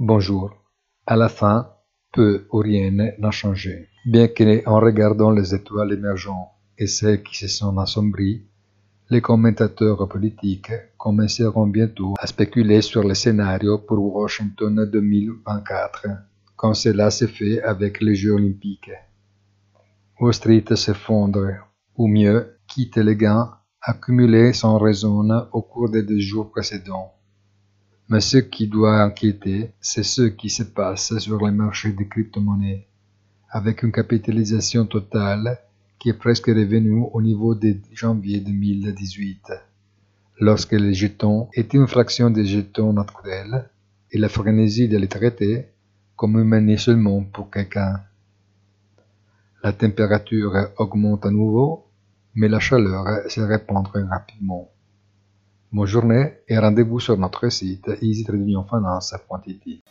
Bonjour. À la fin, peu ou rien n'a changé. Bien qu'en regardant les étoiles émergentes et celles qui se sont assombries, les commentateurs politiques commenceront bientôt à spéculer sur le scénario pour Washington 2024, comme cela s'est fait avec les Jeux olympiques. Wall Street s'effondre, ou mieux, quitte les gains accumulés sans raison au cours des deux jours précédents. Mais ce qui doit inquiéter, c'est ce qui se passe sur les marchés des crypto-monnaies, avec une capitalisation totale qui est presque revenue au niveau de janvier 2018, lorsque les jetons étaient une fraction des jetons naturels et la frénésie de les traiter comme une seulement pour quelqu'un. La température augmente à nouveau, mais la chaleur se répand rapidement. Bonne journée et rendez-vous sur notre site easytradingfinance.it.